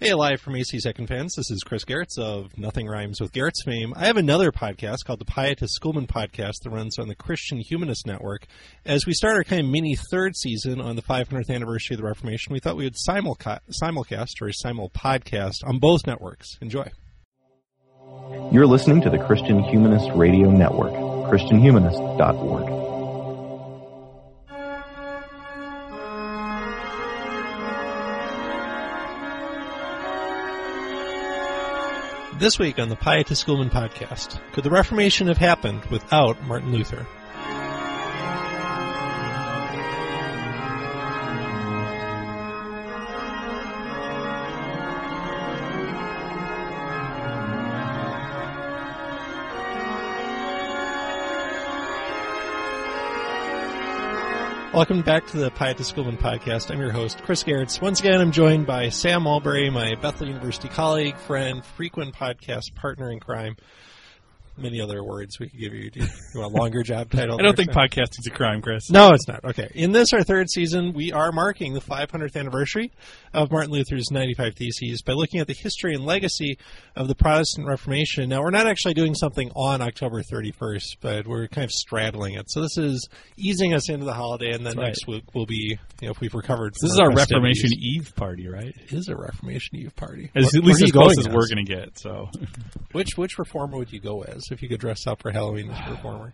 Hey, live from AC Second Fans, This is Chris Gehrz of Nothing Rhymes with Garrett's fame. I have another podcast called the Pietist Schoolman Podcast that runs on the Christian Humanist Network. As we start our kind of mini third season on the 500th anniversary of the Reformation, we thought we would simulca- simulcast or simul podcast on both networks. Enjoy. You're listening to the Christian Humanist Radio Network, ChristianHumanist.org. This week on the Pietist Schoolman podcast, could the Reformation have happened without Martin Luther? Welcome back to the Pietist Schoolman podcast. I'm your host, Chris Gehrz. Once again, I'm joined by Sam Mulberry, my Bethel University colleague, friend, frequent podcast partner in crime. Many other words we could give you. Do you want a longer job title? I don't think Sam? podcasting's a crime, Chris. No, it's not. Okay. In this, our third season, we are marking the 500th anniversary of Martin Luther's 95 Theses by looking at the history and legacy of the Protestant Reformation. Now, we're not actually doing something on October 31st, but we're kind of straddling it. So this is easing us into the holiday, and then right. next week will be, you know, if we've recovered. From This is our. Reformation Eve party, right? It is a Reformation Eve party. As, at least as close as as? we're going to get. So Which which reformer would you go as if you could dress up for Halloween as a reformer?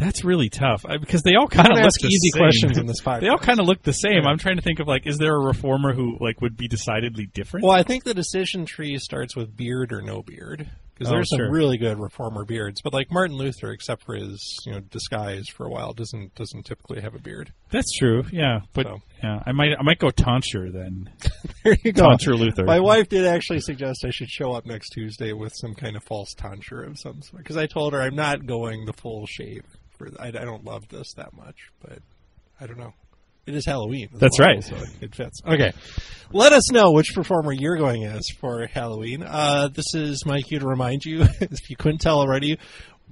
That's really tough I, because they all kind of look ask the easy same. questions in this They all kind of look the same. Yeah. I'm trying to think of like, is there a reformer who like would be decidedly different? Well, I think the decision tree starts with beard or no beard because Oh, there's some really good reformer beards. But like Martin Luther, except for his you know disguise for a while, doesn't doesn't typically have a beard. That's true. Yeah, but So. yeah, I might I might go tonsure then. There you go. Tonsure Luther. My wife did actually suggest I should show up next Tuesday with some kind of false tonsure of some sort because I told her I'm not going the full shave. For I, I don't love this that much, but I don't know. It is Halloween. That's well, right. So it, it fits. Okay. Let us know which performer you're going as for Halloween. Uh, this is Mike here to remind you, if you couldn't tell already,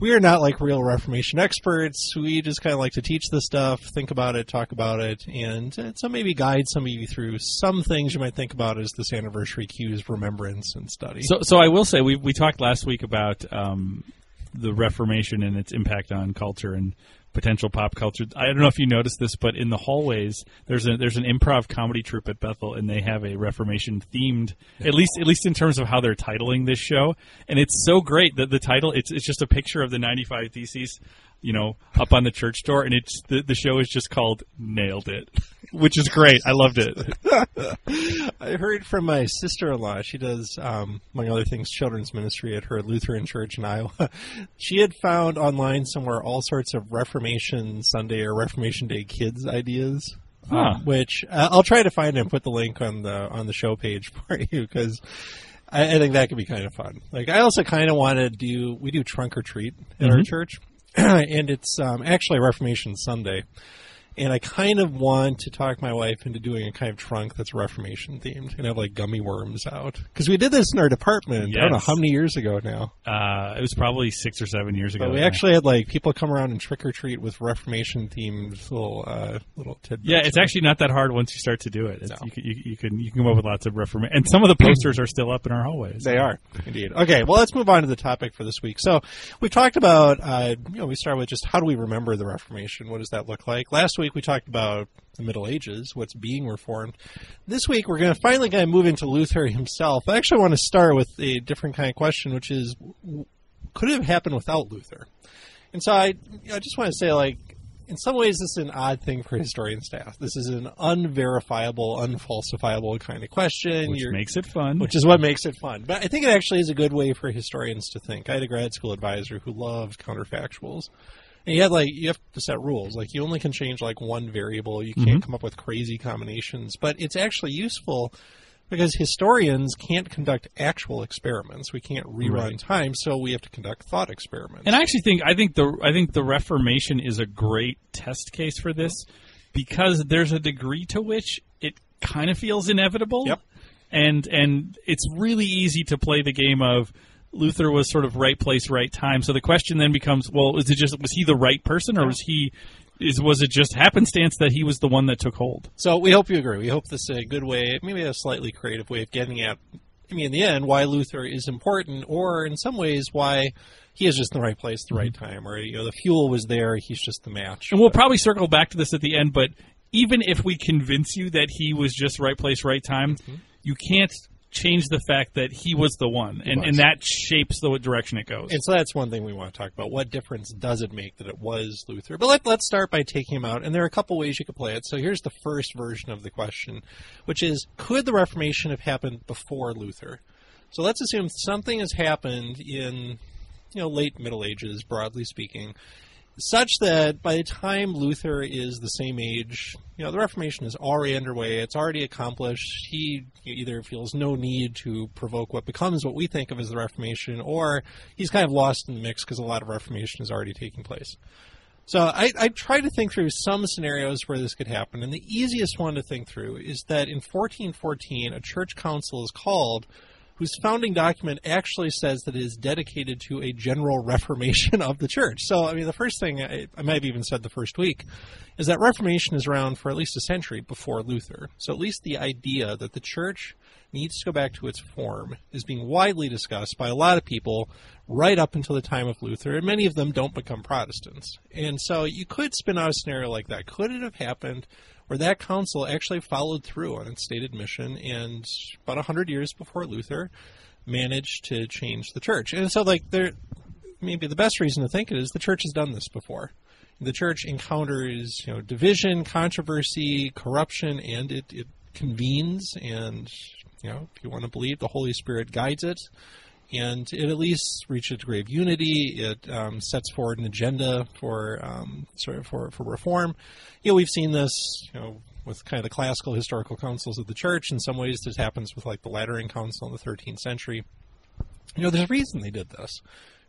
we are not like real Reformation experts. We just kind of like to teach this stuff, think about it, talk about it, and uh, so maybe guide some of you through some things you might think about as this anniversary cues, remembrance, and study. So, so I will say we we talked last week about um, the Reformation and its impact on culture and potential pop culture. I don't know if you noticed this, but in the hallways there's a there's an improv comedy troupe at Bethel, and they have a Reformation themed at least at least in terms of how they're titling this show, and it's so great that the title it's it's just a picture of the 95 Theses. You know, up on the church door, and it's the, the show is just called "Nailed It," which is great. I loved it. I heard from my sister-in-law. She does, um, among other things, children's ministry at her Lutheran church in Iowa. She had found online somewhere all sorts of Reformation Sunday or Reformation Day kids ideas. Huh. um, which uh, I'll try to find and put the link on the on the show page for you because I, I think that could be kind of fun. Like I also kind of want to do we do trunk or treat at our church, and it's um, actually Reformation Sunday. And I kind of want to talk my wife into doing a kind of trunk that's Reformation themed and have like gummy worms out. Because we did this in our department, I don't know how many years ago now. Uh, it was probably six or seven years ago. But we actually had like people come around and trick or treat with Reformation themed little uh, little tidbits. Yeah, it's actually not that hard once you start to do it. No. you, can, you, you can you can come up with lots of reformation, and some of the posters are still up in our hallways. They are indeed. Okay, well, let's move on to the topic for this week. So, we talked about, uh, you know, we start with just how do we remember the Reformation? What does that look like? Last week we talked about the Middle Ages, what's being reformed. This week we're going to finally kind of move into Luther himself. I actually want to start with a different kind of question, which is, could it have happened without Luther? And so I, I just want to say, like, in some ways, this is an odd thing for historians to ask. This is an unverifiable, unfalsifiable kind of question. which You're- makes it fun. which is what makes it fun. But I think it actually is a good way for historians to think. I had a grad school advisor who loved counterfactuals. And you had like you have to set rules. Like you only can change like one variable. You can't mm-hmm. come up with crazy combinations. But it's actually useful because historians can't conduct actual experiments. We can't rerun Right. time, so we have to conduct thought experiments. and I actually think I think the I think the Reformation is a great test case for this because there's a degree to which it kind of feels inevitable. Yep. And and it's really easy to play the game of Luther was sort of right place, right time. So the question then becomes, well, is it just was he the right person, or was he is was it just happenstance that he was the one that took hold? So we hope you agree. We hope this is a good way, maybe a slightly creative way of getting at, I mean, in the end, why Luther is important, or in some ways, why he is just in the right place the right mm-hmm. time, or, you know, the fuel was there, he's just the match. And we'll probably circle back to this at the end, but even if we convince you that he was just right place, right time, mm-hmm. you can't change the fact that he was the one, and, and that shapes the direction it goes. And so that's one thing we want to talk about. What difference does it make that it was Luther? But let, let's start by taking him out. And there are a couple ways you could play it. So here's the first version of the question, which is could the Reformation have happened before Luther? So let's assume something has happened in you know late Middle Ages, broadly speaking, such that by the time Luther is the same age, you know, the Reformation is already underway. It's already accomplished. He either feels no need to provoke what becomes what we think of as the Reformation, or he's kind of lost in the mix because a lot of Reformation is already taking place. So I, I try to think through some scenarios where this could happen, and the easiest one to think through is that in 1414, a church council is called whose founding document actually says that it is dedicated to a general reformation of the church. So, I mean, the first thing I, I might have even said the first week is that Reformation is around for at least a century before Luther. So, at least the idea that the church needs to go back to its form is being widely discussed by a lot of people right up until the time of Luther, and many of them don't become Protestants. And so, you could spin out a scenario like that. Could it have happened? Where that council actually followed through on its stated mission and about 100 years before Luther managed to change the church. And so like there maybe the best reason to think it is the church has done this before. The church encounters, you know, division, controversy, corruption and it, it convenes and you know, if you want to believe the Holy Spirit guides it and it at least reaches a degree of unity. It um, sets forward an agenda for um, sort of for, for reform. You know, we've seen this, you know, with kind of the classical historical councils of the church. In some ways, this happens with like the Lateran Council in the 13th century. You know, there's a reason they did this.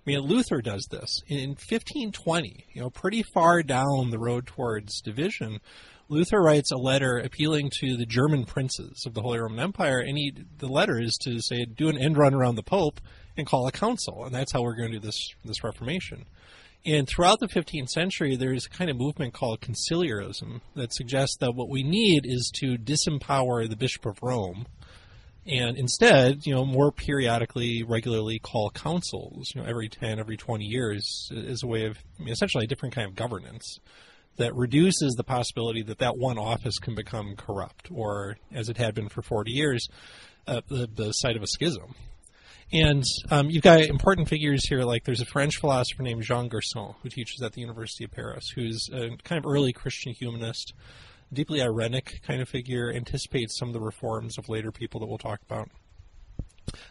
Mean, Luther does this in 1520. You know, pretty far down the road towards division. Luther writes a letter appealing to the German princes of the Holy Roman Empire, and he, the letter is to say, do an end run around the Pope and call a council, and that's how we're going to do this this Reformation. And throughout the 15th century, there's a kind of movement called conciliarism that suggests that what we need is to disempower the Bishop of Rome, and instead, you know, more periodically, regularly call councils, you know, every 10, every 20 years, is a way of I mean, essentially a different kind of governance that reduces the possibility that that one office can become corrupt, or as it had been for 40 years, uh, the, the site of a schism. And um, you've got important figures here, like there's a French philosopher named Jean Gerson, who teaches at the University of Paris, who's a kind of early Christian humanist, deeply irenic kind of figure, anticipates some of the reforms of later people that we'll talk about.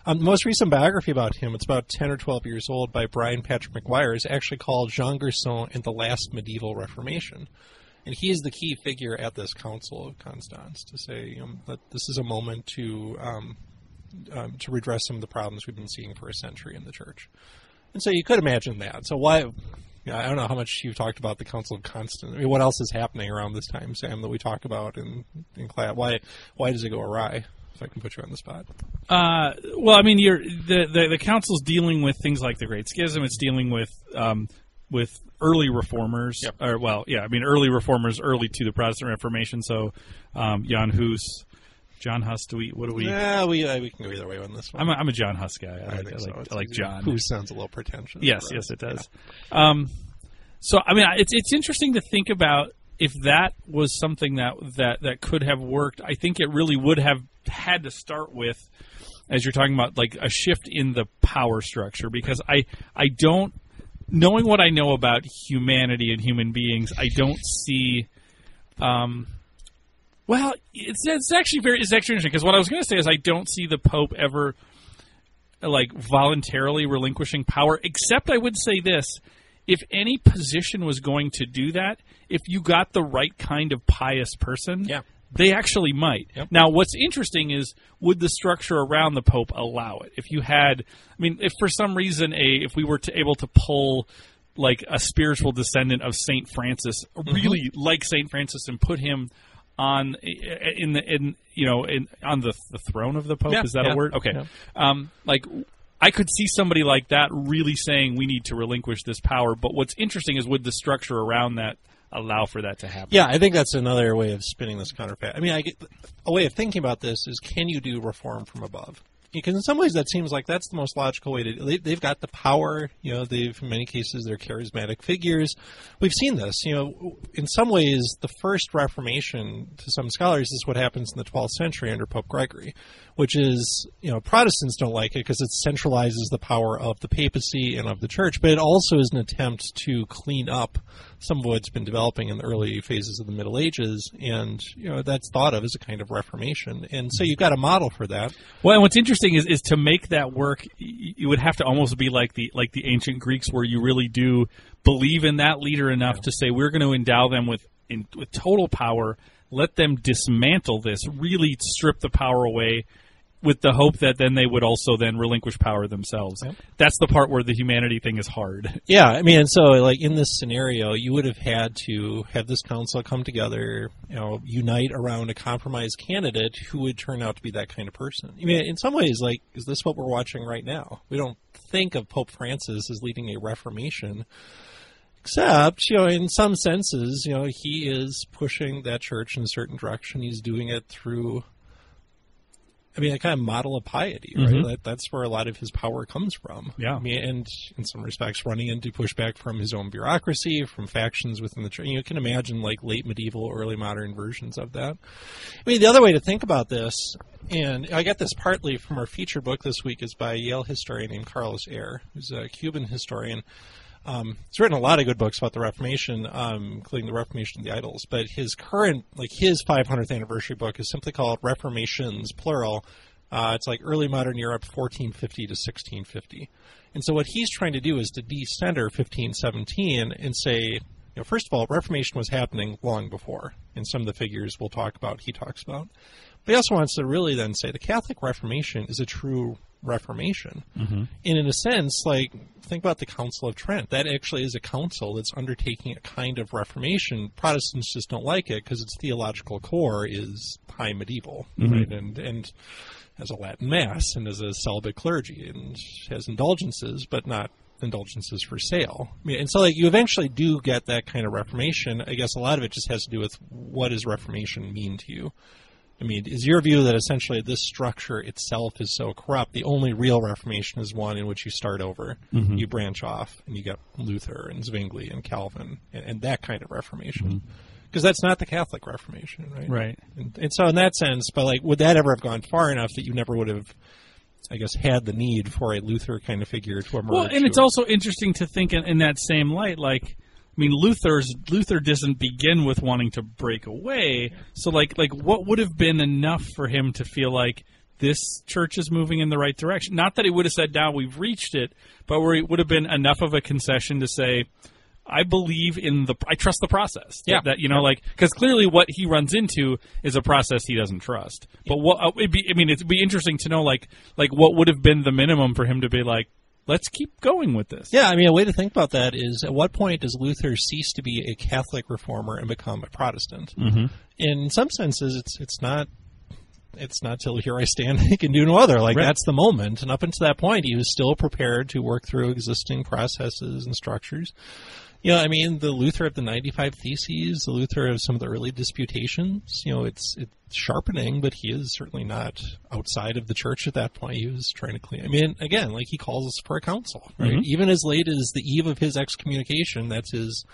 Um, the most recent biography about him, it's about 10 or 12 years old, by Brian Patrick McGuire, is actually called Jean Gerson and the Last Medieval Reformation. And he is the key figure at this Council of Constance to say you know, that this is a moment to um, um, to redress some of the problems we've been seeing for a century in the church. And so you could imagine that. So why? I don't know how much you've talked about the Council of Constance. I mean, what else is happening around this time, Sam, that we talk about in in class? Why why does it go awry? If I can put you on the spot. Uh, well, I mean, you're the, the the council's dealing with things like the Great Schism. It's dealing with um, with early reformers, Yep. or well, yeah, I mean, early reformers, early to the Protestant Reformation. So, um, Jan Hus, John Huss. Do we? What do we? Yeah, we uh, we can go either way on this one. I'm a, I'm a John Huss guy. I, I like, think I so. like, I like. John. Who sounds a little pretentious. Yes, for yes, it does. Um, so I mean, it's it's interesting to think about if that was something that that that could have worked. I think it really would have had to start with, as you're talking about, like a shift in the power structure. Because I I don't knowing what I know about humanity and human beings, I don't see. Um, well, it's it's actually very it's actually interesting because what I was going to say is I don't see the Pope ever like voluntarily relinquishing power. Except I would say this: if any position was going to do that, if you got the right kind of pious person, Yeah. they actually might. Yep. Now, what's interesting is would the structure around the Pope allow it? If you had, I mean, if for some reason a if we were to able to pull like a spiritual descendant of Saint Francis, mm-hmm. really like Saint Francis, and put him on in the in you know in on the the throne of the Pope. Yeah, is that yeah, a word? Okay. yeah. Um, like I could see somebody like that really saying we need to relinquish this power. But what's interesting is would the structure around that allow for that to happen. Yeah, I think that's another way of spinning this counterfeit. I mean, I get, a way of thinking about this is can you do reform from above? Because in some ways that seems like that's the most logical way to. They, they've got the power. You know, they've in many cases they're charismatic figures. We've seen this. You know, in some ways the first Reformation to some scholars is what happens in the 12th century under Pope Gregory, which is you know Protestants don't like it because it centralizes the power of the papacy and of the church, but it also is an attempt to clean up some of what's been developing in the early phases of the Middle Ages, and you know that's thought of as a kind of Reformation. And so you've got a model for that. Well, and what's interesting is, is to make that work, you would have to almost be like the like the ancient Greeks, where you really do believe in that leader enough yeah. to say we're going to endow them with in, with total power, let them dismantle this, really strip the power away with the hope that then they would also then relinquish power themselves. Yep. That's the part where the humanity thing is hard. Yeah, I mean, so like in this scenario, you would have had to have this council come together, you know, unite around a compromise candidate who would turn out to be that kind of person. I mean, in some ways, like, is this what we're watching right now? We don't think of Pope Francis as leading a reformation. Except, you know, in some senses, you know, he is pushing that church in a certain direction. He's doing it through I mean, a kind of model of piety, right? Mm-hmm. That, that's where a lot of his power comes from. Yeah. I mean, and in some respects, running into pushback from his own bureaucracy, from factions within the church. You can imagine like late medieval, early modern versions of that. I mean, the other way to think about this, and I get this partly from our feature book this week, is by a Yale historian named Carlos Eire, who's a Cuban historian. Um, he's written a lot of good books about the Reformation, um, including the Reformation of the Idols. But his current, like his 500th anniversary book, is simply called Reformations, plural. Uh, it's like early modern Europe, 1450 to 1650. And so what he's trying to do is to decenter 1517 and say, you know, first of all, Reformation was happening long before, and some of the figures we'll talk about, he talks about. But he also wants to really then say the Catholic Reformation is a true Reformation. Mm-hmm. And in a sense, like, think about the Council of Trent. That actually is a council that's undertaking a kind of Reformation. Protestants just don't like it because its theological core is high medieval, mm-hmm. right? And, and has a Latin Mass and has a celibate clergy and has indulgences, but not indulgences for sale. I mean, and so like you eventually do get that kind of Reformation. I guess a lot of it just has to do with what does Reformation mean to you. I mean, is your view that essentially this structure itself is so corrupt? The only real Reformation is one in which you start over, mm-hmm. you branch off, and you get Luther and Zwingli and Calvin and, and that kind of Reformation. Because mm-hmm. that's not the Catholic Reformation, right? Right. And, and, so, in that sense, but like, would that ever have gone far enough that you never would have, I guess, had the need for a Luther kind of figure to emerge? Well, and it's also interesting to think in, in that same light, like mean, Luther's Luther doesn't begin with wanting to break away. So, like, like what would have been enough for him to feel like this church is moving in the right direction? Not that he would have said, "Now we've reached it," but where it would have been enough of a concession to say, "I believe in the, I trust the process." Yeah, that, that you know, yeah. like because clearly what he runs into is a process he doesn't trust. But what uh, it'd be, I mean, it'd be interesting to know, like, like what would have been the minimum for him to be like, let's keep going with this. Yeah, I mean, a way to think about that is at what point does Luther cease to be a Catholic reformer and become a Protestant? Mm-hmm. In some senses, it's it's not. It's not till here I stand, I can do no other. Like right. that's the moment, and up until that point, he was still prepared to work through existing processes and structures. You know, I mean, the Luther of the 95 Theses, the Luther of some of the early disputations, you know, it's it's sharpening, but he is certainly not outside of the church at that point. He was trying to clean. I mean, again, like he calls us for a council, right? Mm-hmm. Even as late as the eve of his excommunication, that's his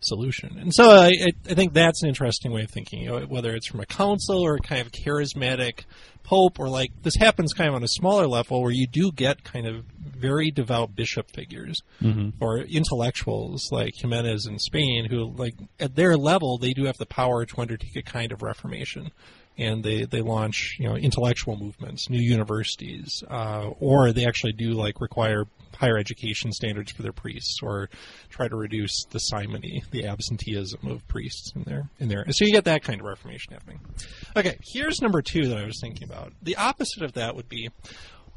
solution. And so I, I think that's an interesting way of thinking, you know, whether it's from a council or a kind of charismatic pope, or like this happens kind of on a smaller level where you do get kind of very devout bishop figures mm-hmm. or intellectuals like Jimenez in Spain who, like, at their level, they do have the power to undertake a kind of reformation and they, they launch you know intellectual movements, new universities, uh, or they actually do like require higher education standards for their priests, or try to reduce the simony, the absenteeism of priests in there. In there, so you get that kind of reformation happening. Okay, here's number two that I was thinking about. The opposite of that would be,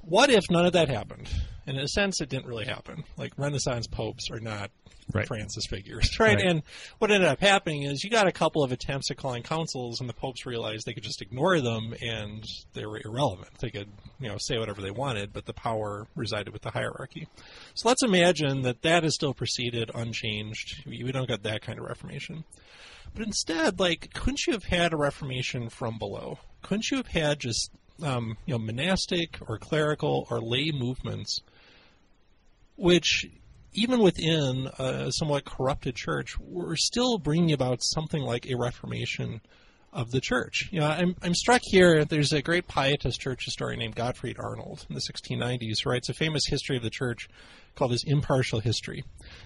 what if none of that happened? And in a sense, it didn't really happen. Like Renaissance popes are not Right. Francis figures, right? Right. And what ended up happening is you got a couple of attempts at calling councils, and the popes realized they could just ignore them, and they were irrelevant. They could, you know, say whatever they wanted, but the power resided with the hierarchy. So let's imagine that that has still proceeded unchanged. We we don't got that kind of reformation. But instead, like, couldn't you have had a reformation from below? Couldn't you have had just, um, you know, monastic or clerical or lay movements, which, even within a somewhat corrupted church, were still bringing about something like a reformation of the church. You know, I'm, I'm struck here. There's a great pietist church historian named Gottfried Arnold in the 1690s who writes a famous history of the church called his Impartial History.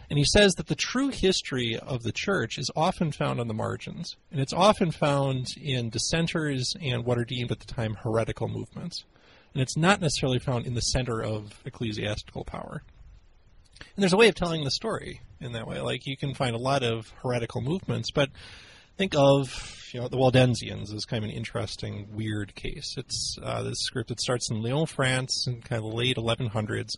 And he says that the true history of the church is often found on the margins, and it's often found in dissenters and what are deemed at the time heretical movements. And it's not necessarily found in the center of ecclesiastical power. And there's a way of telling the story in that way. Like you can find a lot of heretical movements, but think of you know the Waldensians as kind of an interesting, weird case. It's uh, this group that starts in Lyon, France, in kind of the late 1100s,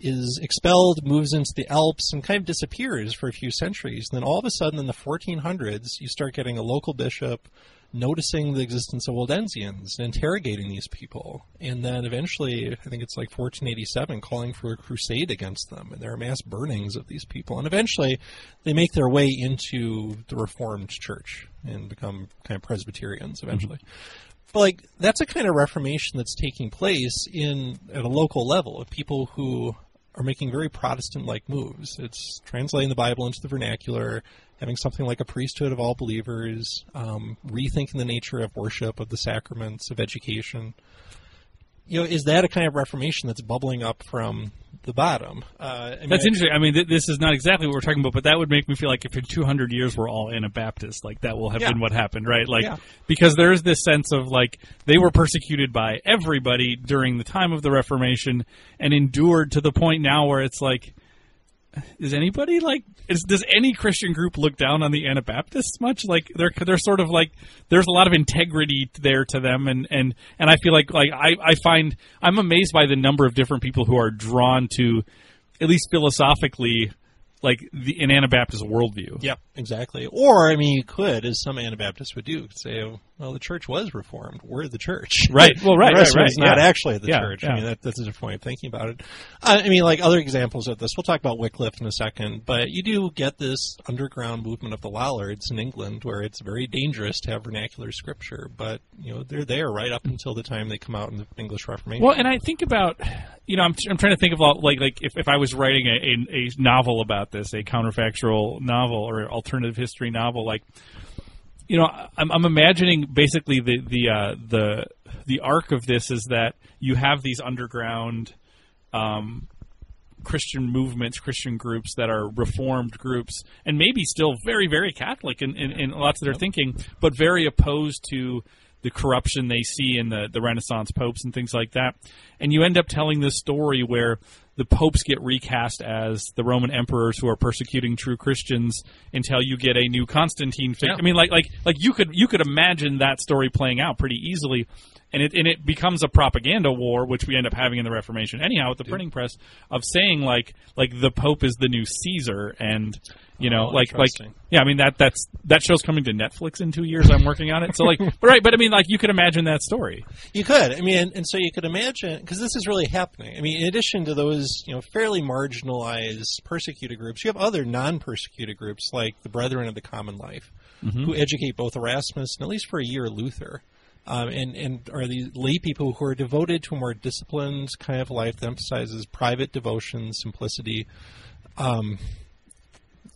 is expelled, moves into the Alps, and kind of disappears for a few centuries. And then all of a sudden, in the 1400s, you start getting a local bishop noticing the existence of Waldensians and interrogating these people. And then eventually, I think it's like 1487, calling for a crusade against them. And there are mass burnings of these people. And eventually, they make their way into the Reformed Church and become kind of Presbyterians eventually. Mm-hmm. But like that's a kind of reformation that's taking place in at a local level of people who are making very Protestant-like moves. It's translating the Bible into the vernacular, having something like a priesthood of all believers, um, rethinking the nature of worship, of the sacraments, of education. You know, is that a kind of reformation that's bubbling up from the bottom? Uh, I mean, That's interesting. I mean, th- this is not exactly what we're talking about, but that would make me feel like if in 200 years we're all Anabaptists, like that will have Yeah. been what happened, right? Like, Yeah. because there is this sense of like they were persecuted by everybody during the time of the Reformation and endured to the point now where it's like, is anybody like, is, does any Christian group look down on the Anabaptists much? Like they're they're sort of like there's a lot of integrity there to them, and and and I feel like like I I find I'm amazed by the number of different people who are drawn to at least philosophically, like the an Anabaptist worldview. Yep, exactly. Or, I mean, you could, as some Anabaptists would do, say, oh, well, the church was reformed. We're the church. Right. Well, right, The rest right, of it's right, not yeah. actually the Yeah, church. yeah. I mean, that, that's a different way of thinking about it. Uh, I mean, like other examples of this, we'll talk about Wycliffe in a second, but you do get this underground movement of the Lollards in England where it's very dangerous to have vernacular scripture, but, you know, they're there right up until the time they come out in the English Reformation. Well, and I think about, you know, I'm, I'm trying to think of all- like like if, if I was writing a, a, a novel about this, a counterfactual novel or alternative history novel, like, you know, I'm, I'm imagining basically the the uh, the the arc of this is that you have these underground. Um, Christian movements, Christian groups that are reformed groups, and maybe still very, very Catholic in, in, in lots of their thinking, but very opposed to the corruption they see in the, the Renaissance popes and things like that. And you end up telling this story where the popes get recast as the Roman emperors who are persecuting true Christians until you get a new Constantine figure. Yeah. I mean, like like like you could you could imagine that story playing out pretty easily. And it, and it becomes a propaganda war, which we end up having in the Reformation, anyhow, with the printing press, of saying like like the Pope is the new Caesar, and you know, Oh, like like yeah, I mean that that's that show's coming to Netflix in two years. I'm working on it, so like, but right, but I mean, like you could imagine that story. You could. I mean, and, and so you could imagine because this is really happening. I mean, in addition to those, you know, fairly marginalized persecuted groups, you have other non-persecuted groups like the Brethren of the Common Life, who educate both Erasmus and at least for a year Luther, um, and and are these lay people who are devoted to a more disciplined kind of life that emphasizes private devotion, simplicity. Um,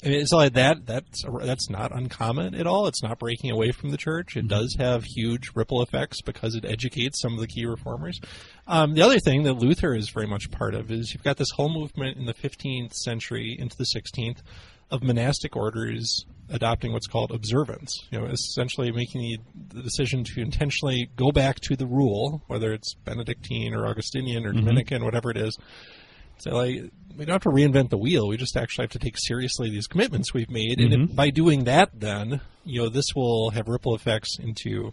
I mean, it's like that. That's that's not uncommon at all. It's not breaking away from the church. It does have huge ripple effects because it educates some of the key reformers. Um, the other thing that Luther is very much part of is you've got this whole movement in the 15th century into the 16th of monastic orders adopting what's called observance. You know, essentially making the, the decision to intentionally go back to the rule, whether it's Benedictine or Augustinian or Dominican, whatever it is. So like we don't have to reinvent the wheel. We just actually have to take seriously these commitments we've made, and if, by doing that, then you know this will have ripple effects into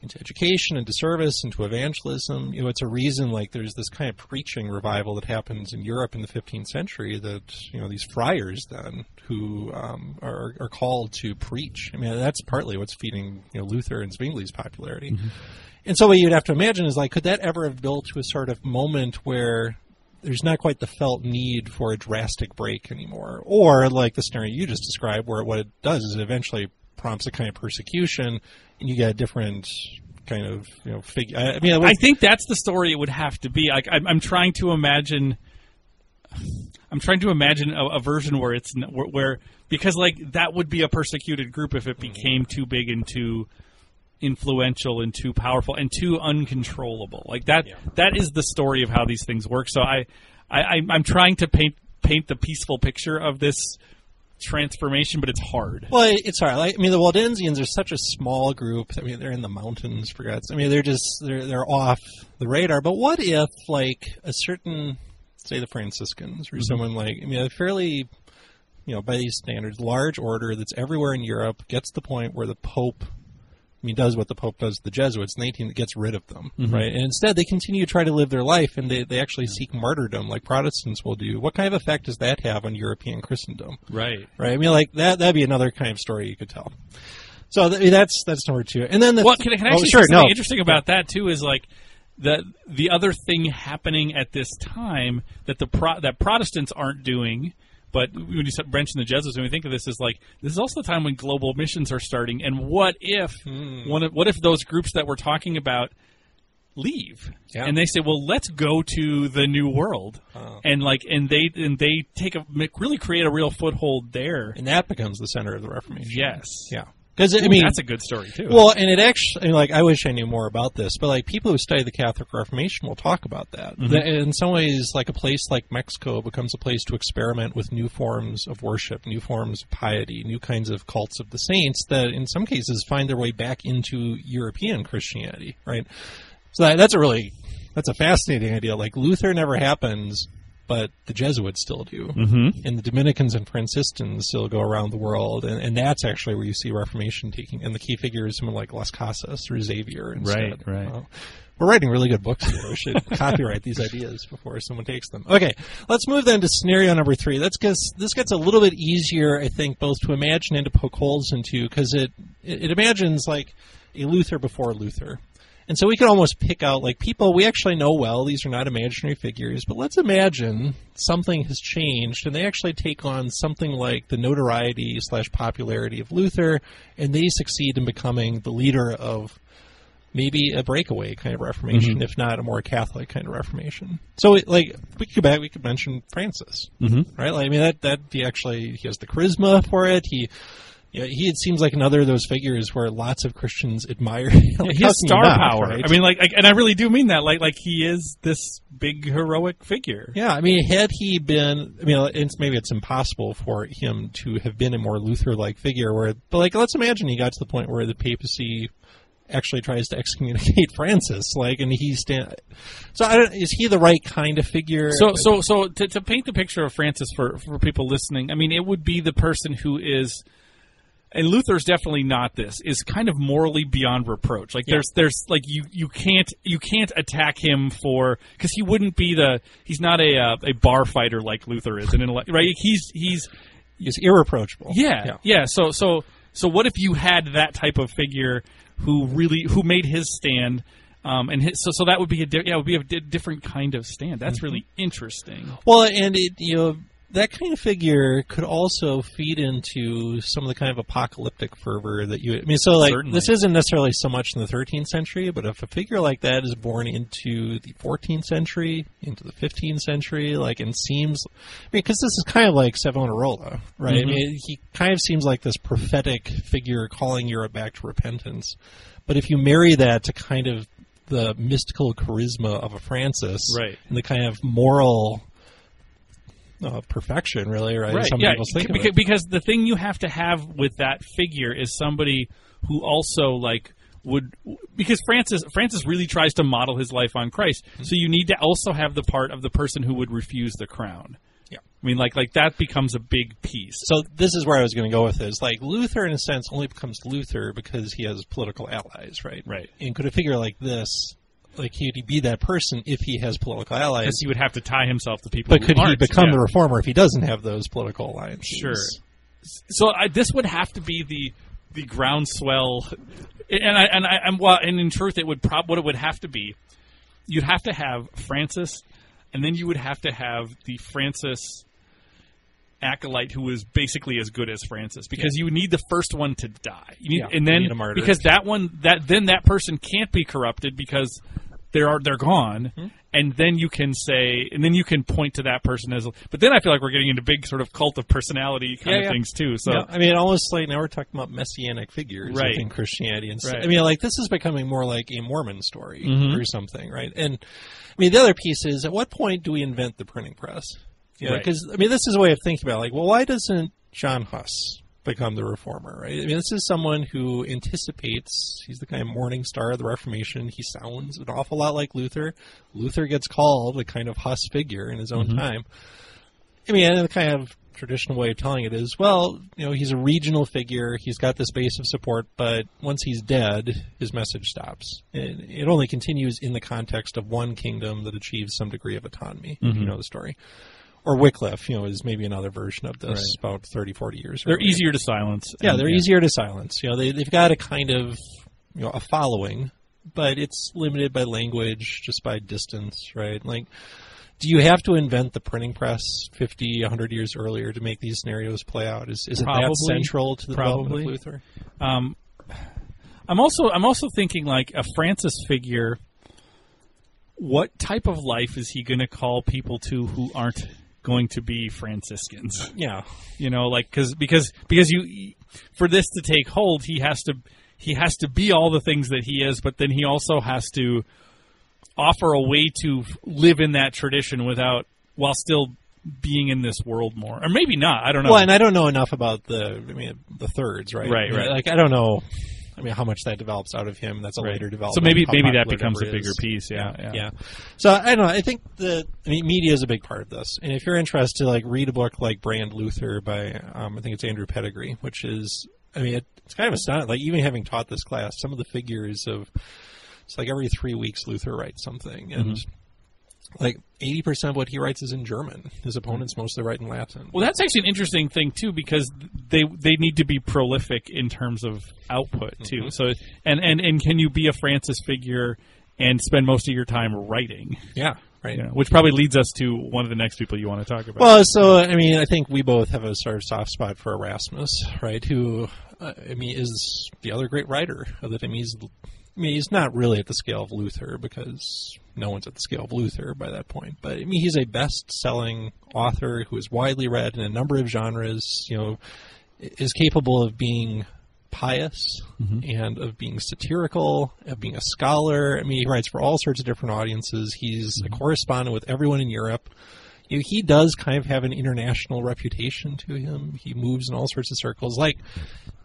into education, into service, into evangelism. You know, it's a reason like there's this kind of preaching revival that happens in Europe in the 15th century that you know these friars then who um, are, are called to preach. I mean, that's partly what's feeding you know Luther and Zwingli's popularity. And so what you'd have to imagine is like, could that ever have built to a sort of moment where there's not quite the felt need for a drastic break anymore, or like the scenario you just described, where what it does is it eventually prompts a kind of persecution, and you get a different kind of you know figure. I I mean, was- I think that's the story it would have to be. Like I'm, I'm trying to imagine. I'm trying to imagine a, a version where it's where, where because like that would be a persecuted group if it became too big and too influential and too powerful and too uncontrollable. Like that that is the story of how these things work. So I, I I'm- trying to paint paint the peaceful picture of this transformation, but it's hard. Well, it's hard. I mean, the Waldensians are such a small group. I mean, they're in the mountains, for God's. I mean, they're just they're they're off the radar. But what if, like, a certain, say, the Franciscans or mm-hmm. someone like, I mean, a fairly, you know, by these standards, large order that's everywhere in Europe gets to the point where the Pope. I mean, does what the Pope does to the Jesuits in the 18th, gets rid of them, mm-hmm. right? And instead, they continue to try to live their life, and they, they actually seek martyrdom, like Protestants will do. What kind of effect does that have on European Christendom? Right. right? I mean, like that. That'd be another kind of story you could tell. So th- that's that's number two. And then the Well, can, can I oh, actually sure, say something no. interesting about that too is like the the other thing happening at this time that the pro, that Protestants aren't doing. But when you start mention the Jesuits, when we think of this, as like this is also the time when global missions are starting. And what if Hmm. one of, what if those groups that we're talking about leave Yeah. and they say, "Well, let's go to the New World," Oh. and like and they and they take a really create a real foothold there. and that becomes the center of the Reformation. Yes, yeah. Because I mean, that's a good story too. well, and it actually like I wish I knew more about this, but like people who study the Catholic Reformation will talk about that. Mm-hmm. That in some ways, like a place like Mexico becomes a place to experiment with new forms of worship, new forms of piety, new kinds of cults of the saints that, in some cases, find their way back into European Christianity. Right. So that, that's a really that's a fascinating idea. Like Luther never happens, but the Jesuits still do, mm-hmm. and the Dominicans and Franciscans still go around the world, and, and that's actually where you see Reformation taking. And the key figure is someone like Las Casas or Xavier. Instead. Right, right. Well, we're writing really good books here. We should copyright these ideas before someone takes them. Okay, let's move then to scenario number three. That's gets this gets a little bit easier, I think, both to imagine and to poke holes into because it, it it imagines like a Luther before Luther. And so we could almost pick out like people we actually know well. These are not imaginary figures, but let's imagine something has changed and they actually take on something like the notoriety slash popularity of Luther, and they succeed in becoming the leader of maybe a breakaway kind of Reformation, if not a more Catholic kind of Reformation. So, it- like, we could go back, we could mention Francis, mm-hmm. right? Like, I mean, that that he actually he has the charisma for it. He. Yeah, he it seems like another of those figures where lots of Christians admire. Like, how has star not, power. right? I mean, like, like, and I really do mean that. Like, like he is this big heroic figure. Yeah, I mean, had he been, I mean, it's, maybe it's impossible for him to have been a more Luther-like figure. Where, but like, let's imagine he got to the point where the papacy actually tries to excommunicate Francis, like, and he stand. So, I don't, is he the right kind of figure? So, so, so to, to paint the picture of Francis for for people listening, I mean, it would be the person who is. And Luther's definitely not this. Is kind of morally beyond reproach. Like there's there's like you you can't you can't attack him for because he wouldn't be the he's not a uh, a bar fighter like Luther is and right. He's he's he's irreproachable. Yeah, yeah. So, so, so, what if you had that type of figure who really who made his stand, um, and his, so so that would be a di- yeah, it would be a di- different kind of stand. That's really interesting. Well, and it, you know, that kind of figure could also feed into some of the kind of apocalyptic fervor that you. I mean, so like Certainly. this isn't necessarily so much in the 13th century, but if a figure like that is born into the 14th century, into the 15th century, like and seems, I mean, because this is kind of like Savonarola, right? I mm-hmm. mean, he kind of seems like this prophetic figure calling Europe back to repentance. But if you marry that to kind of the mystical charisma of a Francis, Right. and the kind of moral uh, perfection, really, right? as Some yeah. Because, because the thing you have to have with that figure is somebody who also like would because Francis Francis really tries to model his life on Christ. Mm-hmm. So you need to also have the part of the person who would refuse the crown. Yeah. I mean, like like that becomes a big piece. So this is where I was going to go with this. Like Luther, in a sense, only becomes Luther because he has political allies, right? Right. And could a figure like this, like he'd be that person if he has political allies? Because he would have to tie himself to people. But could he become yeah. the reformer if he doesn't have those political alliances? Sure. So I, this would have to be the the groundswell, and I and I and, well, and in truth, it would prob what it would have to be. You'd have to have Francis, and then you would have to have the Francis acolyte who is basically as good as Francis because you need the first one to die. You need, Yeah, and then because that one that then that person can't be corrupted because they are they're gone. Hmm. And then you can say, and then you can point to that person as. But then I feel like we're getting into big sort of cult of personality kind Yeah, of yeah. things too. So Yeah, I mean, almost like now we're talking about messianic figures Right. within Christianity, and. Right. I mean, like this is becoming more like a Mormon story Mhm. or something, right? And I mean, the other piece is, at what point do we invent the printing press? Yeah, Right. because I mean, this is a way of thinking about, it. like, well, why doesn't John Huss become the reformer, right? I mean, this is someone who anticipates. He's the kind of morning star of the Reformation. He sounds an awful lot like Luther. Luther gets called a kind of Huss figure in his own mm-hmm. time. I mean, and the kind of traditional way of telling it is, well, you know, he's a regional figure. He's got this base of support, but once he's dead, his message stops. And it only continues in the context of one kingdom that achieves some degree of autonomy. if You mm-hmm. know the story. Or Wycliffe, you know, is maybe another version of this Right. about 30, 40 years they're earlier. easier to silence. Yeah, And, they're easier to silence. You know, they, they've got a kind of, you know, a following, but it's limited by language, just by distance, right? Like, do you have to invent the printing press 50, 100 years earlier to make these scenarios play out? Is, is it that central to the development Probably. of Luther? Um, I'm also I'm also thinking like a Francis figure. What type of life is he going to call people to who aren't going to be Franciscans? Yeah. You know, like cause, because because you for this to take hold, he has to he has to be all the things that he is, but then he also has to offer a way to live in that tradition without while still being in this world more, or maybe not. I don't know. Well, and I don't know enough about the, I mean, the thirds, right? Right, right. Like, I don't know, I mean, how much that develops out of him. That's a Right. later development. So maybe maybe that becomes a bigger is. piece. Yeah, yeah. yeah. So I don't know. I think the I mean, media is a big part of this, and if you're interested, like read a book like Brand Luther by um, I think it's Andrew Pettegree, which is I mean it, it's kind of astounding. Like even having taught this class, some of the figures of it's like every three weeks Luther writes something, and like eighty percent of what he writes is in German. His opponents mostly write in Latin. Well, that's actually an interesting thing too, because they they need to be prolific in terms of output too. Mm-hmm. So, and, and and can you be a Francis figure and spend most of your time writing? yeah, right. Know, which probably leads us to one of the next people you want to talk about. Well, so I mean, I think we both have a sort of soft spot for Erasmus, right? Who, uh, I mean, is the other great writer of the time. He's, I mean, he's not really at the scale of Luther because no one's at the scale of Luther by that point. But I mean, he's a best-selling author who is widely read in a number of genres. You know, is capable of being pious mm-hmm. and of being satirical, of being a scholar. I mean, he writes for all sorts of different audiences. He's a mm-hmm. correspondent with everyone in Europe you know, he does kind of have an international reputation to him. He moves in all sorts of circles. Like,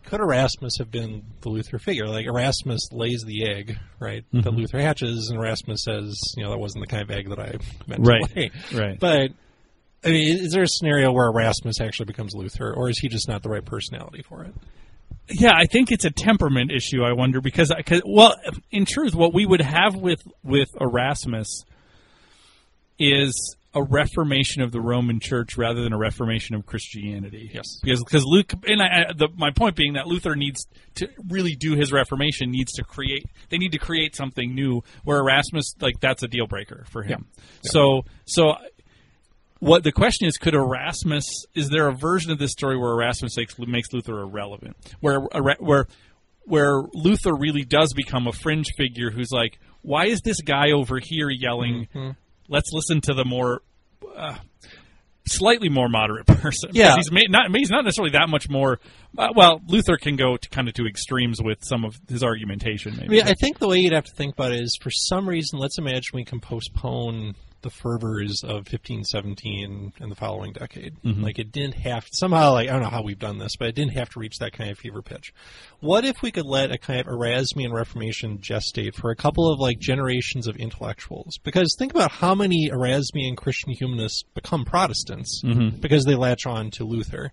could Erasmus have been the Luther figure? Like, Erasmus lays the egg, right? That mm-hmm. Luther hatches, and Erasmus says, you know, that wasn't the kind of egg that I meant Right. to lay. right. But, I mean, is there a scenario where Erasmus actually becomes Luther, or is he just not the right personality for it? Yeah, I think it's a temperament issue. I wonder because, cause, well, in truth, what we would have with with Erasmus is a reformation of the Roman Church rather than a reformation of Christianity. Yes. because because Luke and I, the, my point being that Luther needs to really do his reformation needs to create. They need to create something new. Where Erasmus, like that's a deal breaker for him. So so what the question is could Erasmus is there a version of this story where Erasmus makes, makes Luther irrelevant where where where Luther really does become a fringe figure who's like why is this guy over here yelling mm-hmm. Let's listen to the more uh, slightly more moderate person Because Yeah. he's not he's not necessarily that much more uh, well Luther can go to kind of to extremes with some of his argumentation I mean, I think the way you'd have to think about it is for some reason, let's imagine we can postpone the fervors of 1517 and the following decade. Mm-hmm. Like it didn't have somehow like I don't know how we've done this, but it didn't have to reach that kind of fever pitch. What if we could let a kind of Erasmian Reformation gestate for a couple of like generations of intellectuals? Because think about how many Erasmian Christian humanists become Protestants Mm-hmm. because they latch on to Luther.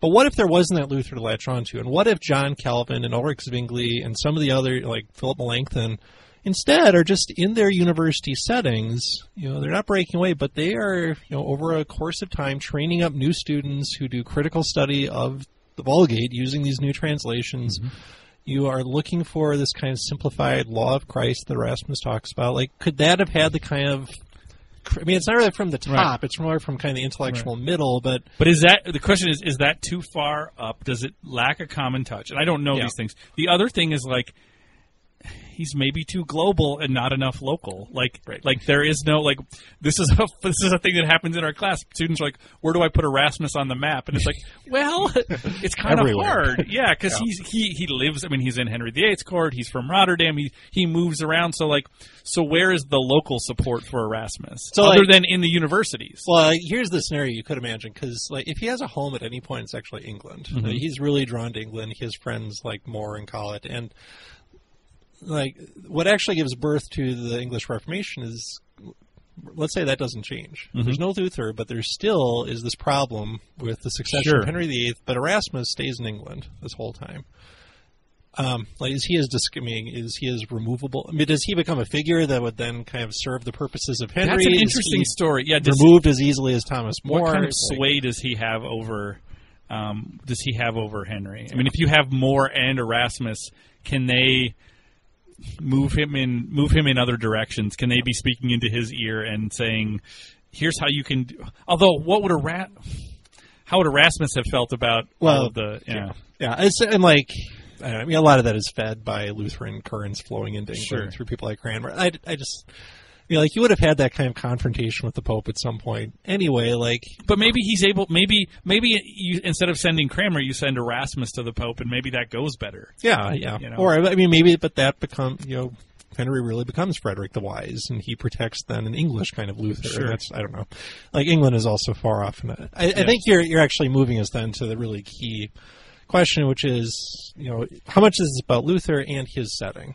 But what if there wasn't that Luther to latch onto? And what if John Calvin and Ulrich Zwingli and some of the other, like Philip Melanchthon, instead are just in their university settings? You know, they're not breaking away, but they are, you know, over a course of time training up new students who do critical study of the Vulgate using these new translations. Mm-hmm. You are looking for this kind of simplified law of Christ that Erasmus talks about. Like, could that have had the kind of I mean, it's not really from the top; Right. it's more from kind of the intellectual middle. But But is that the question? Is is that too far up? Does it lack a common touch? And I don't know Yeah. these things. The other thing is like he's maybe too global and not enough local. Like Right. like there is no like this is a this is a thing that happens in our class. Students are like, where do I put Erasmus on the map? And it's like, well, it's kind of hard. Yeah, because he's he he lives. I mean, he's in Henry VIII's court. He's from Rotterdam. He he moves around. So like, so where is the local support for Erasmus So, other like- than in the universities? Well, here's the scenario you could imagine because, like, if he has a home at any point, it's actually England. Mm-hmm. He's really drawn to England. His friends like More and Colet, and like what actually gives birth to the English Reformation is, let's say that doesn't change. Mm-hmm. There's no Luther, but there still is this problem with the succession Sure. of Henry VIII. But Erasmus stays in England this whole time. Um, like, is he as discriminating? Is he as removable? I mean, does he become a figure that would then kind of serve the purposes of Henry? That's an interesting story. Yeah, removed as easily as Thomas More. what kind of It's like- sway does he have over? Um, does he have over Henry? I mean, if you have More and Erasmus, can they move him in move him in other directions? Can they be speaking into his ear and saying, "Here's how you can"? Do, although, what would Era- how would Erasmus have felt about all Well, of the? Yeah, Yeah, it's and like I, I mean, a lot of that is fed by Lutheran currents flowing into England Sure. through people like Cranmer. I, I just. You know, like you would have had that kind of confrontation with the Pope at some point. Anyway, like but maybe he's able. Maybe maybe you, instead of sending Cranmer, you send Erasmus to the Pope, and maybe that goes better. Yeah, yeah. You know? Or I mean, maybe, but that become you know, Henry really becomes Frederick the Wise, and he protects then an English kind of Luther. Sure. That's I don't know. Like England is also far off. That. I, I think you're you're actually moving us then to the really key question, which is you know how much is this about Luther and his setting.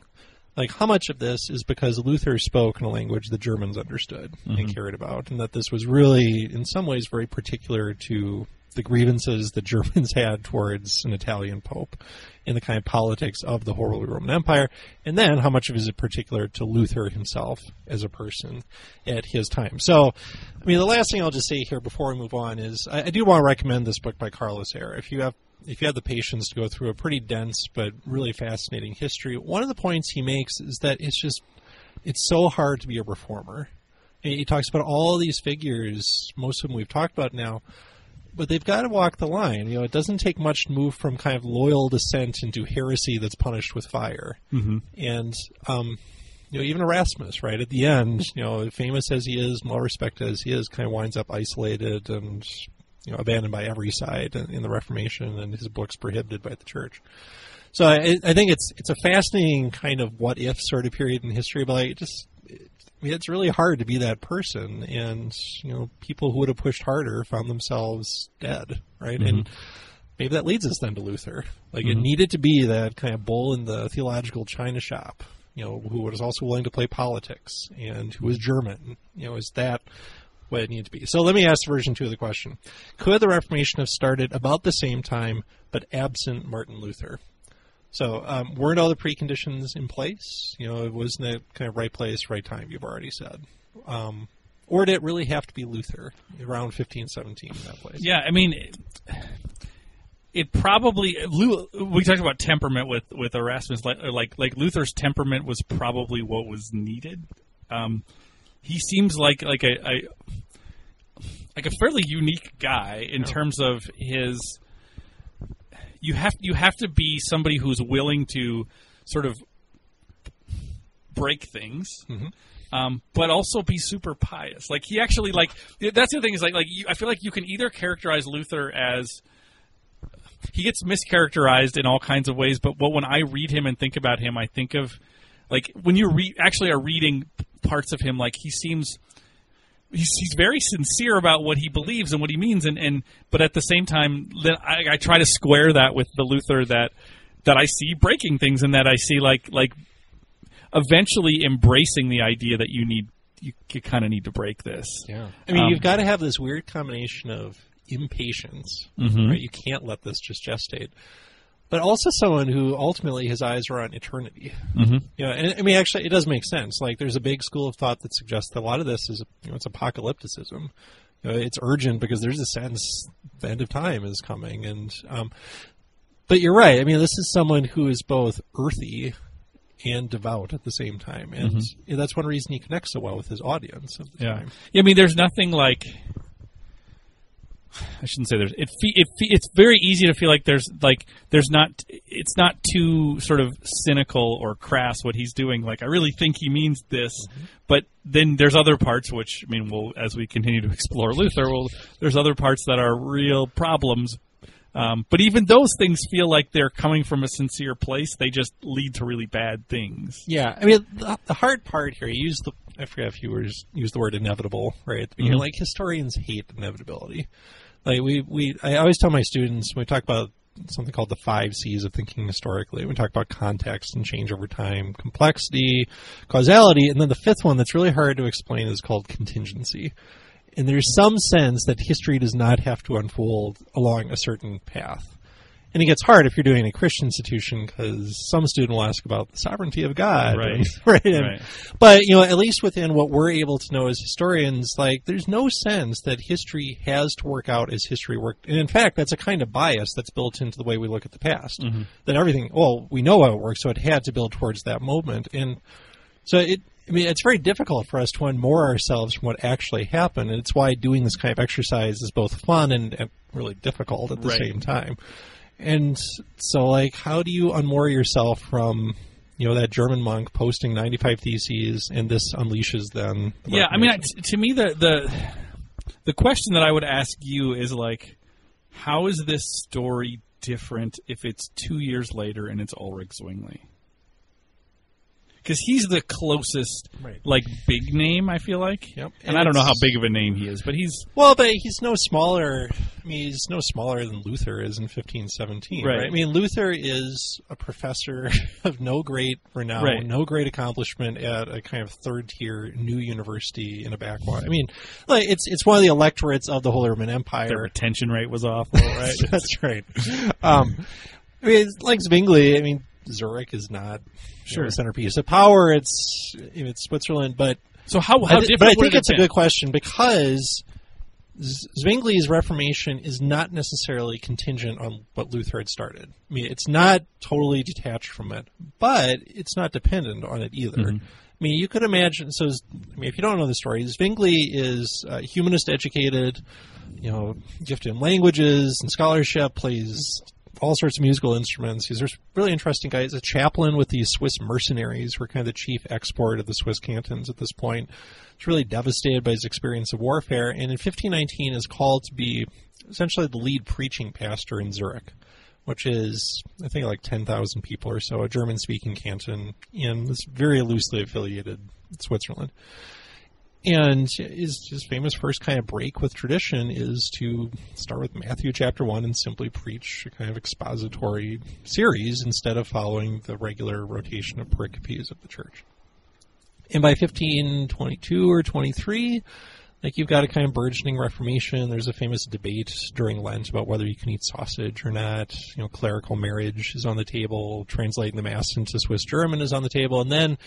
Like how much of this is because Luther spoke in a language the Germans understood and mm-hmm. cared about, and that this was really, in some ways, very particular to the grievances the Germans had towards an Italian pope in the kind of politics of the Holy Roman Empire, and then how much of it is it particular to Luther himself as a person at his time. So, I mean, the last thing I'll just say here before we move on is I, I do want to recommend this book by Carlos Eire. If you have if you have the patience to go through a pretty dense but really fascinating history, one of the points he makes is that it's just it's so hard to be a reformer. And He talks about all these figures, most of them we've talked about now, but they've got to walk the line. You know, it doesn't take much to move from kind of loyal dissent into heresy that's punished with fire. Mm-hmm. And um, you know, even Erasmus, right at the end, you know, famous as he is, well respected as he is, kind of winds up isolated and you know abandoned by every side in in the Reformation, and his books prohibited by the Church. So I, I think it's it's a fascinating kind of what if sort of period in history, but I just it, I mean, it's really hard to be that person, and you know, people who would have pushed harder found themselves dead, right? And mm-hmm. maybe that leads us then to Luther. Like it mm-hmm. needed to be that kind of bull in the theological china shop, you know, who was also willing to play politics and who was German. You know, is that what it needed to be? So let me ask version two of the question: Could the Reformation have started about the same time, but absent Martin Luther? So um, weren't all the preconditions in place? You know, it wasn't the kind of right place, right time. You've already said. Um, or did it really have to be Luther around 1517 in that place? Yeah, I mean, it, probably. We talked about temperament with with Erasmus, like like, like Luther's temperament was probably what was needed. Um, he seems like like a, a like a fairly unique guy in terms of his. You have you have to be somebody who's willing to sort of break things um, but also be super pious. Like he actually like that's the thing is like like you, I feel like you can either characterize Luther as he gets mischaracterized in all kinds of ways, but but when I read him and think about him, I think of like when you re- actually are reading parts of him, like he seems he's he's very sincere about what he believes and what he means, and, and but at the same time, then I, I try to square that with the Luther that that I see breaking things, and that I see like like eventually embracing the idea that you need you, you kind of need to break this. Yeah. I mean, Um, you've got to have this weird combination of impatience, Mhm. right? You can't let this just gestate. But also someone who ultimately his eyes are on eternity. Mm-hmm. You know, and I mean, actually, it does make sense. Like, there's a big school of thought that suggests that a lot of this is, you know, it's apocalypticism. You know, it's urgent because there's a sense the end of time is coming, and um, but you're right. I mean, this is someone who is both earthy and devout at the same time, and yeah, that's one reason he connects so well with his audience at the Yeah. time. yeah, I mean, there's nothing like. I shouldn't say there's. It, it it's very easy to feel like there's like there's not. It's not too sort of cynical or crass what he's doing. Like I really think he means this, but then there's other parts which I mean, we'll as we continue to explore Luther, well, there's other parts that are real problems. Um, but even those things feel like they're coming from a sincere place. They just lead to really bad things. Yeah, I mean, the, the hard part here, you use the, I forget if you were use the word inevitable right at the beginning. Mhm. Like historians hate inevitability. Like we, we, I always tell my students when we talk about something called the five C's of thinking historically. We talk about context and change over time, complexity, causality, and then the fifth one that's really hard to explain is called contingency. And there's some sense that history does not have to unfold along a certain path. And it gets hard if you're doing a Christian institution because some student will ask about the sovereignty of God, Right. and- right? and- Right. But you know, at least within what we're able to know as historians, like there's no sense that history has to work out as history worked. And in fact, that's a kind of bias that's built into the way we look at the past. Mm-hmm. That everything, well, we know how it works, so it had to build towards that moment. And so it, I mean, it's very difficult for us to unmoor ourselves from what actually happened, and it's why doing this kind of exercise is both fun and, and really difficult at the Right. same time. And so, like, how do you unmoor yourself from, you know, that German monk posting 95 theses, and this unleashes then? the yeah i mean to me the the the question that i would ask you is like how is this story different if it's two years later and it's ulrich zwingli because he's the closest Right. like big name i feel like Yep. and, i don't know how big of a name he is but he's Well, but he's no smaller. I mean, he's no smaller than Luther is in 1517. Right. Right. I mean, Luther is a professor of no great renown, Right. no great accomplishment at a kind of third tier new university in a backwater. I mean, like it's it's one of the electorates of the Holy Roman Empire. their retention rate was awful right That's right. Um, I mean, like Zwingli. I mean, Zurich is not you know, Sure. a centerpiece of power. It's it's Switzerland, but so how, how I different but I think it it's a have been? good question because Zwingli's Reformation is not necessarily contingent on what Luther had started. I mean, it's not totally detached from it, but it's not dependent on it either. Mm-hmm. I mean, you could imagine. So, I mean, if you don't know the story, Zwingli is uh, humanist educated, you know, gifted in languages and scholarship, plays all sorts of musical instruments. He's a really interesting guy. He's a chaplain with the Swiss mercenaries, who are kind of the chief export of the Swiss cantons at this point. He's really devastated by his experience of warfare, and in 1519 is called to be essentially the lead preaching pastor in Zurich, which is, I think, like 10,000 people or so, a German speaking canton in this very loosely affiliated Switzerland. And his, famous first kind of break with tradition is to start with Matthew chapter 1 and simply preach a kind of expository series instead of following the regular rotation of pericopes of the church. And by 1522 or 23, like you've got a kind of burgeoning Reformation. There's a famous debate during Lent about whether you can eat sausage or not. You know, clerical marriage is on the table. Translating the Mass into Swiss German is on the table. And then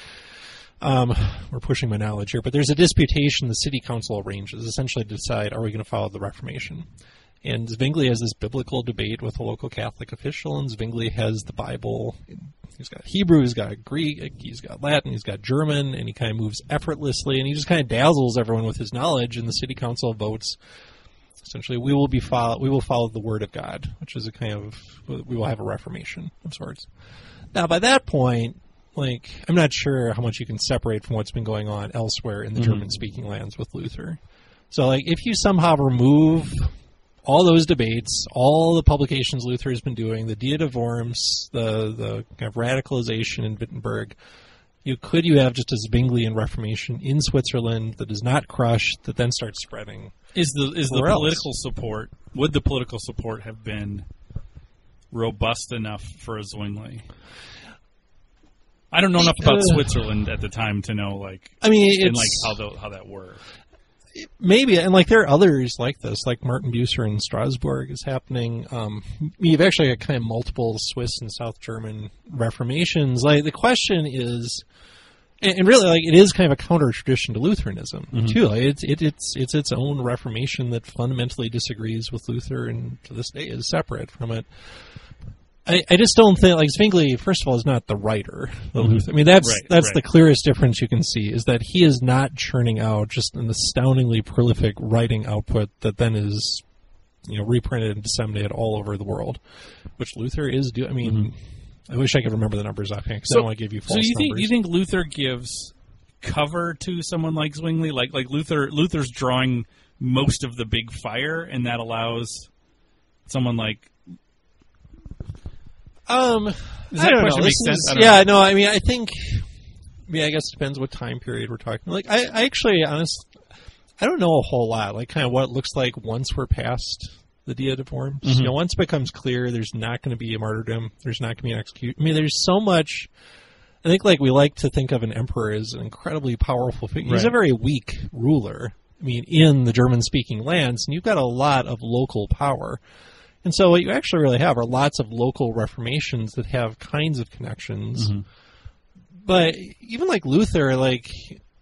um, we're pushing my knowledge here, but there's a disputation the city council arranges essentially to decide are we going to follow the Reformation. And Zwingli has this biblical debate with a local Catholic official, and Zwingli has the Bible. He's got Hebrew, he's got Greek, he's got Latin, he's got German, and he kind of moves effortlessly, and he just kind of dazzles everyone with his knowledge. And the city council votes essentially, we will be follow, we will follow the word of God, which is a kind of we will have a reformation of sorts. Now, by that point, like I'm not sure how much you can separate from what's been going on elsewhere in the mm-hmm. German-speaking lands with Luther. So, like, if you somehow remove all those debates, all the publications Luther has been doing, the de Worms, the the kind of radicalization in Wittenberg, You could you have just a Zwinglian Reformation in Switzerland that is not crushed that then starts spreading? Is the is the Where else? political support would the political support have been robust enough for a Zwingli? I don't know enough about Uh, Switzerland at the time to know like I mean, it's and like how the, how that worked. maybe and like there are others like this like martin bucer in strasbourg is happening. Um, you've actually got kind of multiple swiss and south german reformations. Like the question is and, really like it is kind of a counter tradition to lutheranism too. Like, it's it, it's it's its own reformation that fundamentally disagrees with luther and to this day is separate from it I, I just don't think like Zwingli. First of all, is not the writer. Luther. I mean, that's Right, that's right. the clearest difference you can see is that he is not churning out just an astoundingly prolific writing output that then is, you know, reprinted and disseminated all over the world, which Luther is doing. I mean, I wish I could remember the numbers offhand because I don't want to give you false Mm-hmm. so you think numbers. you think Luther gives cover to someone like Zwingli? Like like Luther Luther's drawing most of the big fire, and that allows someone like Um, Does I that don't question know. make sense? is- yeah, know. no. I mean, I think. I mean, I guess it depends what time period we're talking. Like, I, I actually, honest, I don't know a whole lot. Like, kind of what it looks like once we're past the Diet of Worms. Mm-hmm. You know, once it becomes clear, there's not going to be a martyrdom. There's not going to be an execution. I mean, there's so much. I think, like, we like to think of an emperor as an incredibly powerful figure. He's a very weak ruler. I mean, in the German-speaking lands, and you've got a lot of local power. And so what you actually really have are lots of local reformations that have kinds of connections. Mm-hmm. But even like Luther, like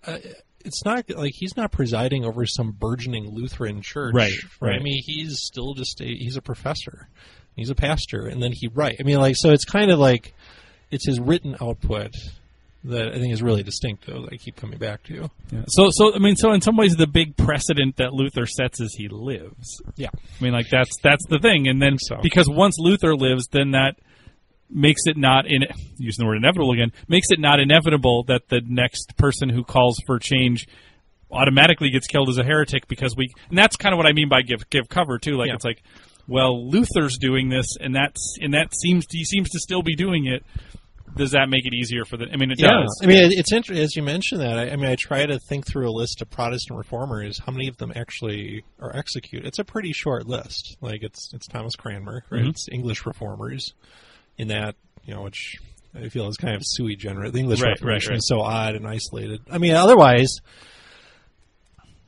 uh, it's not like he's not presiding over some burgeoning Lutheran church. Right, right. I mean, he's still just a he's a professor. He's a pastor, and then he write. I mean, like so, it's kind of like it's his written output that I think is really distinct, though. That I keep coming back to. Yeah. So, so I mean, so in some ways, the big precedent that Luther sets is he lives. Yeah, I mean, like that's that's the thing, and then so. because once Luther lives, then that makes it not in using the word inevitable again makes it not inevitable that the next person who calls for change automatically gets killed as a heretic because we and that's kind of what I mean by give give cover too. Like Yeah. it's like, well, Luther's doing this, and that's and that seems he seems to still be doing it. Does that make it easier for the? I mean, it Yeah, does. I mean, it- it's interesting as you mentioned that. I, I mean, I try to think through a list of Protestant reformers. How many of them actually are executed? It's a pretty short list. Like it's it's Thomas Cranmer, right? Mm-hmm. It's English reformers, in that you know, which I feel is kind of sui generis. The English Right, Reformation right, right. is so odd and isolated. I mean, otherwise.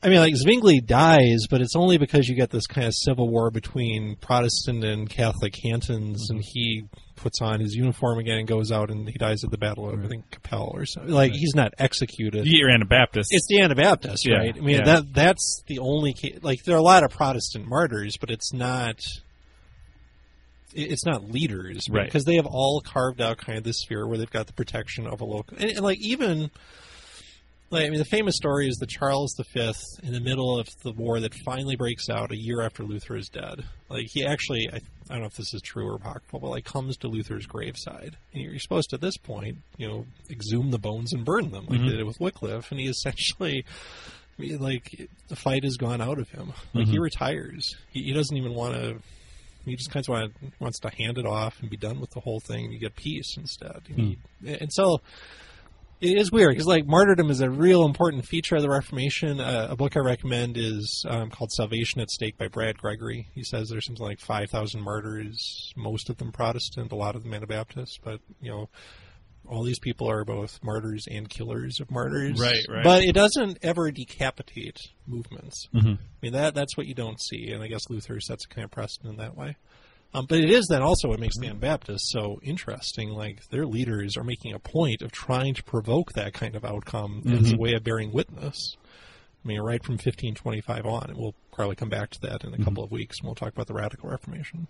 I mean, like Zwingli dies, but it's only because you get this kind of civil war between Protestant and Catholic cantons, and he puts on his uniform again and goes out and he dies at the Battle of I think Kappel or something. Like he's not executed. You're Anabaptist. It's the Anabaptist, Yeah, right? I mean, yeah. that that's the only ca- like there are a lot of Protestant martyrs, but it's not. It's not leaders, Right. Because they have all carved out kind of this sphere where they've got the protection of a local, and, and like even, like I mean, the famous story is that Charles V, in the middle of the war that finally breaks out a year after Luther is dead, like he actually, I, I don't know if this is true or apocryphal, but like comes to Luther's graveside, and you're supposed to at this point, you know, exhume the bones and burn them like mm-hmm. they did with Wycliffe, and he essentially. Like the fight has gone out of him. Like he mm-hmm. retires. He, he doesn't even want to. He just kind of want, wants to hand it off and be done with the whole thing. And you get peace instead. He- and so it is weird because like martyrdom is a real important feature of the Reformation. Uh, a book I recommend is um, called "Salvation at Stake" by Brad Gregory. He says there's something like five thousand martyrs, most of them Protestant, a lot of them Anabaptists, but you know. All these people are both martyrs and killers of martyrs. Right, right. But it doesn't ever decapitate movements. Mhm. I mean that that's what you don't see, and I guess Luther sets a kind of precedent in that way. Um, but it is then also what makes the Anabaptists so interesting. Like their leaders are making a point of trying to provoke that kind of outcome as a way of bearing witness. I mean, right from 1525 on, and we'll probably come back to that in a couple of weeks, and we'll talk about the Radical Reformation.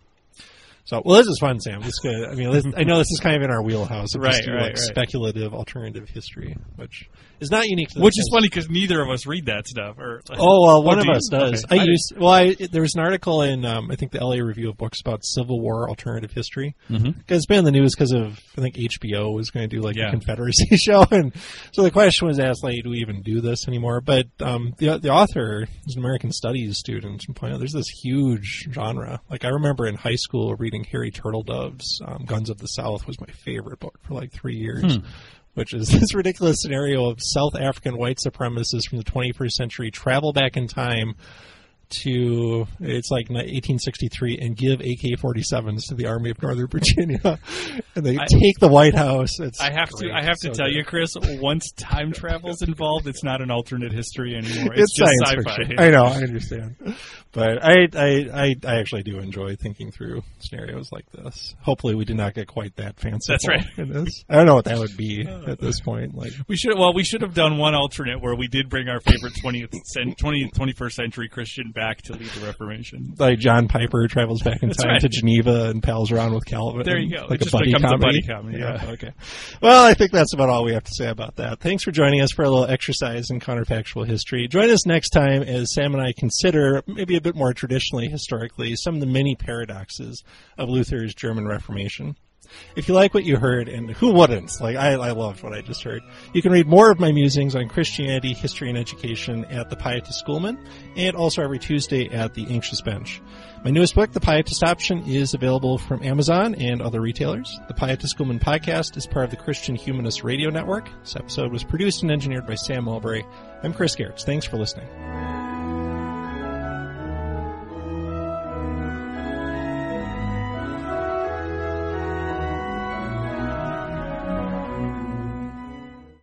So, well, this is fun, Sam. This. I mean, this, I know this is kind of in our wheelhouse. Of Right, just do, right, like, right. speculative alternative history, which is not unique to which is funny because neither of us read that stuff. Or Oh well, one do of you? us does. Okay. I I used well. I, there was an article in um, I think the LA Review of Books about Civil War alternative history Mhm. it's been in the news because of I think HBO was going to do like Yeah. a Confederacy show, and so the question was asked like, do we even do this anymore? But um, the the author is an American Studies student and pointed out there's this huge genre. Like I remember in high school reading Harry Turtledove's um, Guns of the South was my favorite book for like three years. Hmm. which is this ridiculous scenario of South African white supremacists from the 21st century travel back in time to it's like 1863 and give AK-47s to the Army of Northern Virginia, and they I- take the White House. It's I have to. I have to So tell good. you, Chris. Once time travel's involved, it's not an alternate history anymore. it's, It's, just science sci-fi. fiction. I know, I understand, but I, I, I, I actually do enjoy thinking through scenarios like this. Hopefully, we did not get quite that fancy. That's right. In this. I don't know what that would be at this point. Like, We should. Well, we should have done one alternate where we did bring our favorite 20th, cen- 20th 21st century Christian back to lead the Reformation. like John Piper travels back in That's time right. to Geneva and pals around with Calvin. There you go. Like It a buddy becomes a buddy comedy, yeah. Okay. Well, I think that's about all we have to say about that. Thanks for joining us for a little exercise in counterfactual history. Join us next time as Sam and I consider, maybe a bit more traditionally, historically, some of the many paradoxes of Luther's German Reformation. If you like what you heard, and who wouldn't? Like, I, I loved what I just heard. You can read more of my musings on Christianity, history, and education at The Pietist Schoolman, and also every Tuesday at The Anxious Bench. My newest book, The Pietist Option, is available from Amazon and other retailers. The Pietist Schoolman podcast is part of the Christian Humanist Radio Network. This episode was produced and engineered by Sam Mulberry. I'm Chris Gehrz. Thanks for listening.